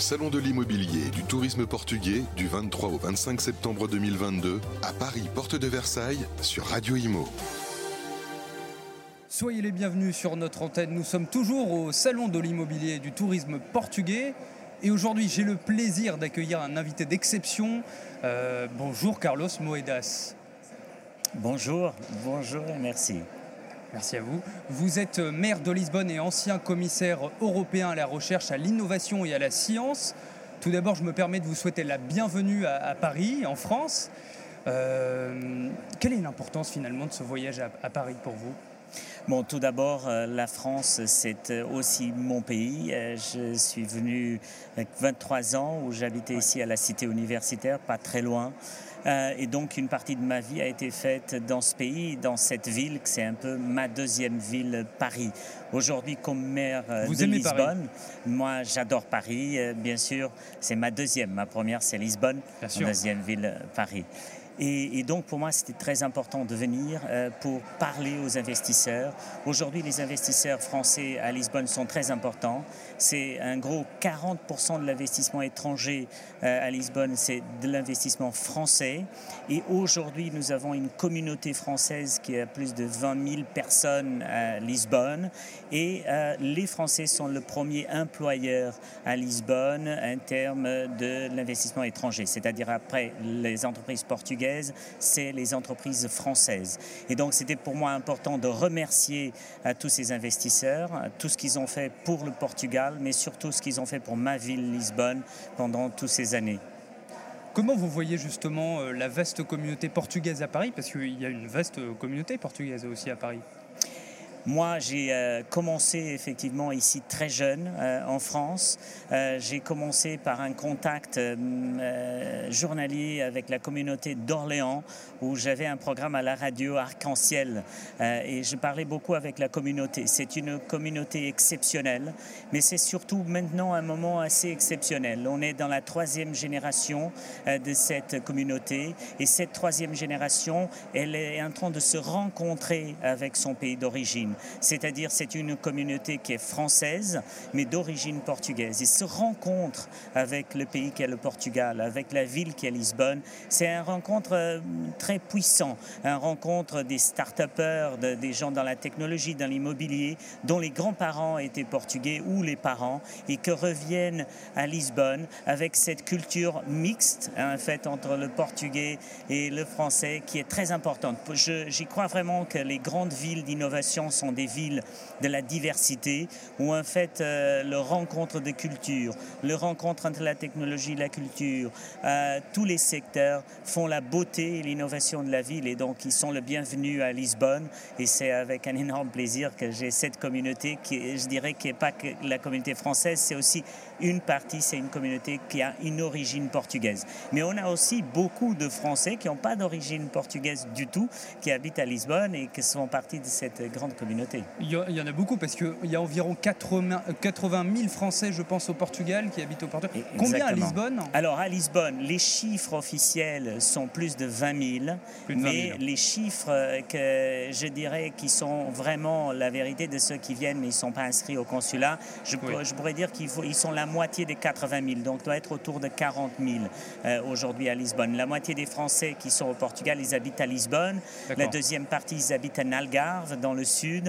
Salon de l'immobilier et du tourisme portugais du 23 au 25 septembre 2022 à Paris, porte de Versailles, sur Radio Imo. Soyez les bienvenus sur notre antenne. Nous sommes toujours au Salon de l'immobilier et du tourisme portugais. Et aujourd'hui, j'ai le plaisir d'accueillir un invité d'exception. Euh, bonjour Carlos Moedas. Bonjour, bonjour et merci. Merci à vous. Vous êtes maire de Lisbonne et ancien commissaire européen à la recherche, à l'innovation et à la science. Tout d'abord, je me permets de vous souhaiter la bienvenue à, Paris, en France. Euh, quelle est l'importance finalement de ce voyage à Paris pour vous? Bon, tout d'abord, euh, la France, c'est euh, aussi mon pays. Je suis venu avec 23 ans où j'habitais ici à la cité universitaire, pas très loin. Et donc, une partie de ma vie a été faite dans ce pays, dans cette ville, que c'est un peu ma deuxième ville, Paris. Aujourd'hui, comme maire de Lisbonne, moi, j'adore Paris. bien sûr, c'est ma deuxième. Ma première, c'est Lisbonne. Ma deuxième ville, Paris. Et, donc pour moi, c'était très important de venir euh, pour parler aux investisseurs. Aujourd'hui, les investisseurs français à Lisbonne sont très importants. C'est un gros 40% de l'investissement étranger euh, à Lisbonne, c'est de l'investissement français. Et aujourd'hui, nous avons une communauté française qui a plus de 20 000 personnes à Lisbonne. Et euh, les Français sont le premier employeur à Lisbonne en termes de l'investissement étranger, c'est-à-dire après les entreprises portugaises c'est les entreprises françaises. Et donc c'était pour moi important de remercier à tous ces investisseurs, tout ce qu'ils ont fait pour le Portugal, mais surtout ce qu'ils ont fait pour ma ville, Lisbonne, pendant toutes ces années. Comment vous voyez justement euh, la vaste communauté portugaise à Paris? Parce qu'il y a une vaste communauté portugaise aussi à Paris. Moi, j'ai euh, commencé effectivement ici très jeune euh, en France. Euh, j'ai commencé par un contact journalier avec la communauté d'Orléans où j'avais un programme à la radio Arc-en-Ciel et je parlais beaucoup avec la communauté. C'est une communauté exceptionnelle, mais c'est surtout maintenant un moment assez exceptionnel. On est dans la troisième génération de cette communauté et cette troisième génération, elle est en train de se rencontrer avec son pays d'origine. C'est-à-dire c'est une communauté qui est française, mais d'origine portugaise. Ils se rencontrent avec le pays qui est le Portugal, avec la ville qui est Lisbonne. C'est un rencontre euh, très puissant, un rencontre des start-upers, des gens dans la technologie, dans l'immobilier, dont les grands-parents étaient portugais ou les parents, et que reviennent à Lisbonne avec cette culture mixte, en fait, entre le portugais et le français, qui est très importante. J'y crois vraiment que les grandes villes d'innovation sont des villes de la diversité, où en fait euh, le rencontre de cultures, le rencontre entre la technologie et la culture, euh, tous les secteurs font la beauté et l'innovation de la ville et donc ils sont le bienvenu à Lisbonne et c'est avec un énorme plaisir que j'ai cette communauté qui, je dirais, qui n'est pas que la communauté française, c'est aussi une partie, c'est une communauté qui a une origine portugaise. Mais on a aussi beaucoup de Français qui n'ont pas d'origine portugaise du tout, qui habitent à Lisbonne et qui sont partie de cette grande communauté. Il y en a beaucoup parce qu'il y a environ 80, 000 Français, je pense, au Portugal qui habitent au Portugal. Combien à Lisbonne Alors à Lisbonne, les chiffres officiels sont plus de 20 000, mais les chiffres que je dirais qui sont vraiment la vérité de ceux qui viennent mais ils ne sont pas inscrits au consulat, je, je pourrais dire qu'ils sont la moitié des 80 000, donc doit être autour de 40 000 euh, aujourd'hui à Lisbonne. La moitié des Français qui sont au Portugal, ils habitent à Lisbonne. La deuxième partie, ils habitent à Algarve, dans le sud.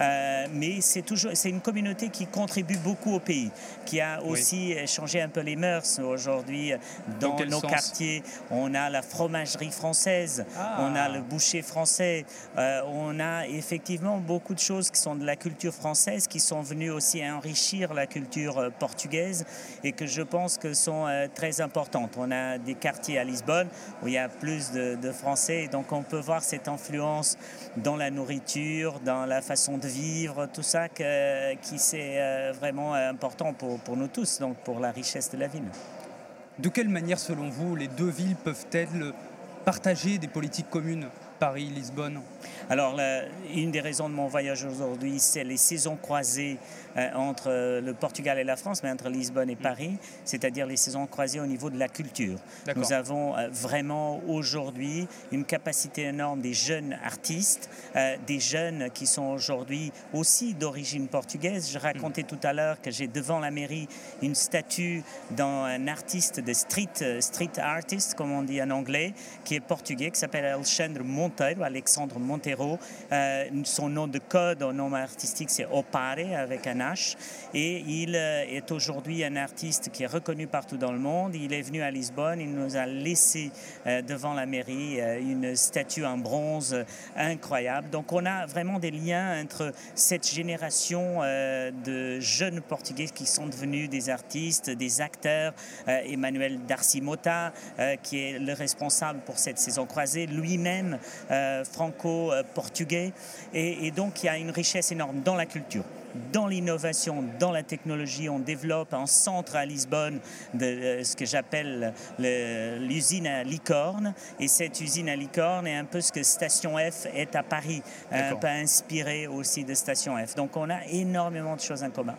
Euh, mais c'est toujours, c'est une communauté qui contribue beaucoup au pays, qui a aussi changé un peu les mœurs aujourd'hui dans, nos quartiers. On a la fromagerie française, ah. on a le boucher français, euh, on a effectivement beaucoup de choses qui sont de la culture française, qui sont venues aussi enrichir la culture portugaise et que je pense que sont euh, très importantes. On a des quartiers à Lisbonne où il y a plus de, Français, donc on peut voir cette influence dans la nourriture, dans la façon de vivre, tout ça qui c'est euh, vraiment important pour, pour nous tous, donc pour la richesse de la ville. De quelle manière, selon vous, les deux villes peuvent-elles partager des politiques communes? Paris-Lisbonne Alors, une des raisons de mon voyage aujourd'hui, c'est les saisons croisées euh, entre le Portugal et la France, mais entre Lisbonne et mm. Paris, c'est-à-dire les saisons croisées au niveau de la culture. Nous avons euh, vraiment aujourd'hui une capacité énorme des jeunes artistes, euh, des jeunes qui sont aujourd'hui aussi d'origine portugaise. Je racontais mm. tout à l'heure que j'ai devant la mairie une statue d'un artiste de street, street artist, comme on dit en anglais, qui est portugais, qui s'appelle Alexandre Alexandre Montero. son nom de code, son nom artistique, c'est Opare, avec un et il euh, est aujourd'hui un artiste qui est reconnu partout dans le monde. Il est venu à Lisbonne, il nous a laissé euh, devant la mairie euh, une statue en bronze incroyable. Donc on a vraiment des liens entre cette génération de jeunes Portugais qui sont devenus des artistes, des acteurs. Emmanuel Darcy-Mota, qui est le responsable pour cette saison croisée, lui-même franco-portugais. Et, et donc il y a une richesse énorme dans la culture dans l'innovation, dans la technologie. On développe un centre à Lisbonne de euh, ce que j'appelle l'usine à licorne. Et cette usine à licorne est un peu ce que Station F est à Paris, un peu inspiré aussi de Station F. Donc on a énormément de choses en commun.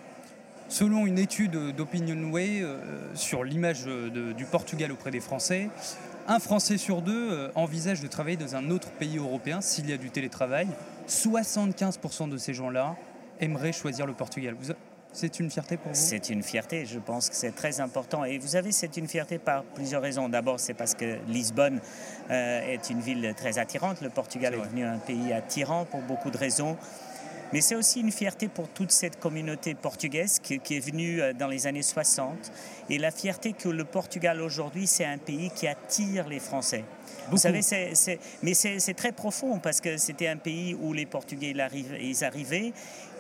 Selon une étude d'OpinionWay euh, sur l'image du Portugal auprès des Français, un Français sur deux euh, envisage de travailler dans un autre pays européen s'il y a du télétravail. 75% de ces gens-là aimerait choisir le Portugal. C'est une fierté pour vous? C'est une fierté, je pense que c'est très important. Et vous avez, c'est une fierté par plusieurs raisons. D'abord, c'est parce que Lisbonne euh, est une ville très attirante. Le Portugal est, devenu un pays attirant pour beaucoup de raisons. Mais c'est aussi une fierté pour toute cette communauté portugaise qui, qui, est venue euh, dans les années 60. Et la fierté que le Portugal aujourd'hui, c'est un pays qui attire les Français. Vous savez, mais c'est très profond parce que c'était un pays où les Portugais ils arrivaient,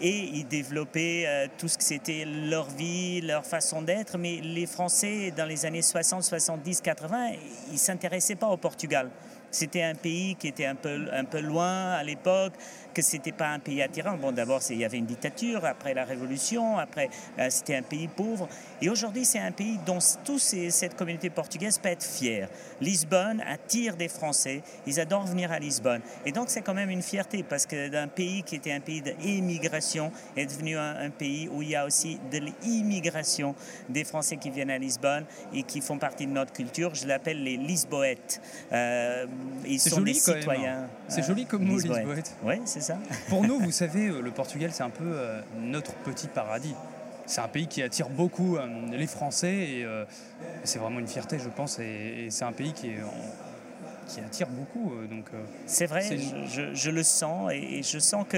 et ils développaient euh, tout ce que c'était leur vie, leur façon d'être. Mais les Français, dans les années 60, 70, 80, ils ne s'intéressaient pas au Portugal. C'était un pays qui était un peu, un peu loin à l'époque, que ce n'était pas un pays attirant. Bon, d'abord, il y avait une dictature, après la Révolution, après, euh, c'était un pays pauvre. Et aujourd'hui, c'est un pays dont toute cette communauté portugaise peut être fière. Lisbonne attire des Français, ils adorent venir à Lisbonne. Et donc, c'est quand même une fierté, parce que d'un pays qui était un pays d'immigration est devenu un, pays où il y a aussi de l'immigration des Français qui viennent à Lisbonne et qui font partie de notre culture. Je l'appelle les Lisboètes. Euh, ils sont joli, des citoyens. C'est joli euh, comme mot, Lisboète. Oui, c'est ça. Pour nous, vous savez, euh, le Portugal, c'est un peu notre petit paradis. C'est un pays qui attire beaucoup les Français et c'est vraiment une fierté, je pense. Et, c'est un pays qui est qui attire beaucoup. donc c'est vrai, Je, le sens et, je sens que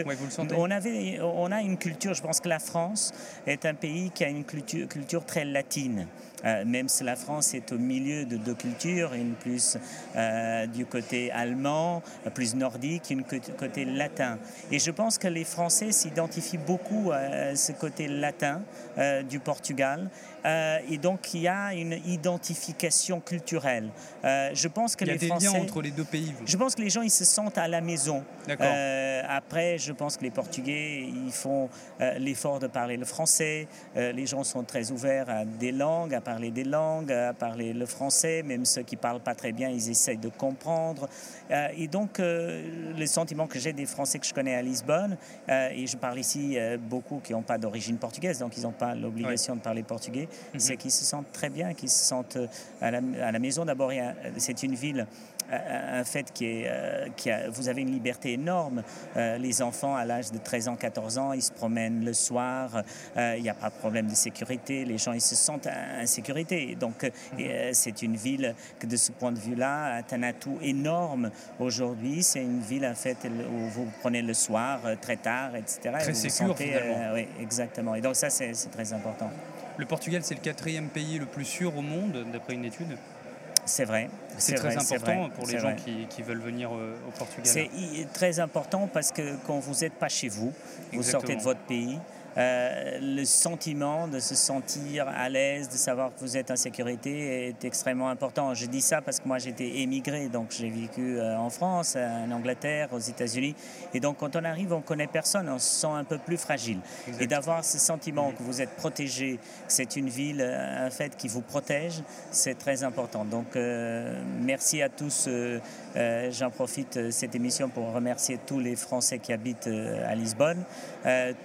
on avait, on a une culture. Je pense que la France est un pays qui a une culture, culture très latine. Euh, même si la France est au milieu de deux cultures, une plus euh, du côté allemand, plus nordique, une côté latin. Et je pense que les Français s'identifient beaucoup à ce côté latin euh, du Portugal. et donc il y a une identification culturelle. je pense que il y a des liens entre les deux pays. Je pense que les gens ils se sentent à la maison. après, je pense que les Portugais ils font l'effort de parler le français. les gens sont très ouverts à des langues, à parler des langues, à parler le français, même ceux qui parlent pas très bien, ils essayent de comprendre. Euh, et donc, euh, le sentiment que j'ai des Français que je connais à Lisbonne, euh, et je parle ici beaucoup qui n'ont pas d'origine portugaise, donc ils n'ont pas l'obligation de parler portugais, mhm. c'est qu'ils se sentent très bien, qu'ils se sentent à la, à la maison. D'abord, c'est une ville un fait qui est, qui a, vous avez une liberté énorme. Les enfants à l'âge de 13 ans, 14 ans, ils se promènent le soir, il n'y a pas de problème de sécurité, les gens ils se sentent en sécurité. Donc mhm. c'est une ville que de ce point de vue-là a un atout énorme aujourd'hui. C'est une ville en fait où vous prenez le soir très tard, etc. Très sécure Oui, exactement. Et donc ça c'est très important. Le Portugal, c'est le quatrième pays le plus sûr au monde, d'après une étude? C'est vrai. C'est très important pour les gens qui, veulent venir euh, au Portugal. C'est très important parce que quand vous n'êtes pas chez vous, vous sortez de votre pays, euh, le sentiment de se sentir à l'aise, de savoir que vous êtes en sécurité est extrêmement important. Je dis ça parce que moi j'étais émigré, donc j'ai vécu euh, en France, en Angleterre, aux États-Unis. Et donc quand on arrive, on connaît personne, on se sent un peu plus fragile. Et d'avoir ce sentiment que vous êtes protégé, que c'est une ville, un fait qui vous protège, c'est très important. Donc merci à tous. J'en profite de cette émission pour remercier tous les Français qui habitent à Lisbonne,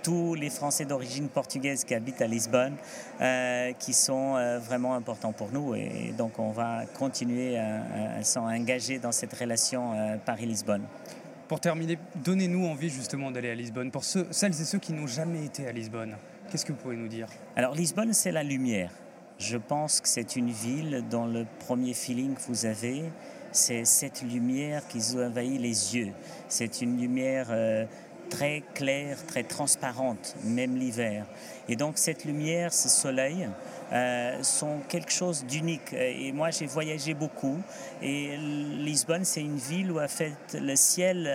tous les Français d'origine portugaise qui habitent à Lisbonne, euh, qui sont euh, vraiment importants pour nous. Et donc, on va continuer à, s'engager dans cette relation euh, Paris-Lisbonne. Pour terminer, donnez-nous envie justement d'aller à Lisbonne. Pour ceux, celles et ceux qui n'ont jamais été à Lisbonne, qu'est-ce que vous pouvez nous dire? Alors, Lisbonne, c'est la lumière. Je pense que c'est une ville dont le premier feeling que vous avez, c'est cette lumière qui vous envahit les yeux. C'est une lumière très claire, très transparente, même l'hiver. Et donc cette lumière, ce soleil, euh, sont quelque chose d'unique. Et moi, j'ai voyagé beaucoup. Et Lisbonne, c'est une ville où en fait, le ciel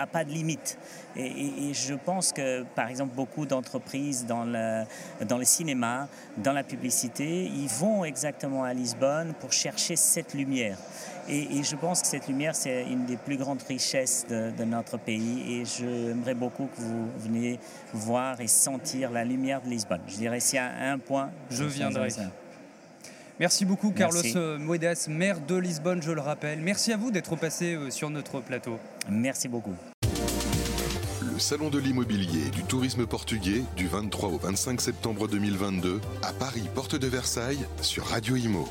n'a pas de limite. Et, je pense que, par exemple, beaucoup d'entreprises dans le, dans le cinéma, dans la publicité, ils vont exactement à Lisbonne pour chercher cette lumière. Et, je pense que cette lumière, c'est une des plus grandes richesses de, notre pays. Et j'aimerais beaucoup que vous veniez voir et sentir la lumière de Lisbonne. Je dirais s'il y a un point, je viendrai. Merci beaucoup, Carlos euh, Moedas, maire de Lisbonne, je le rappelle. Merci à vous d'être passé euh, sur notre plateau. Merci beaucoup. Le Salon de l'immobilier et du tourisme portugais du 23 au 25 septembre 2022 à Paris, porte de Versailles, sur Radio Imo.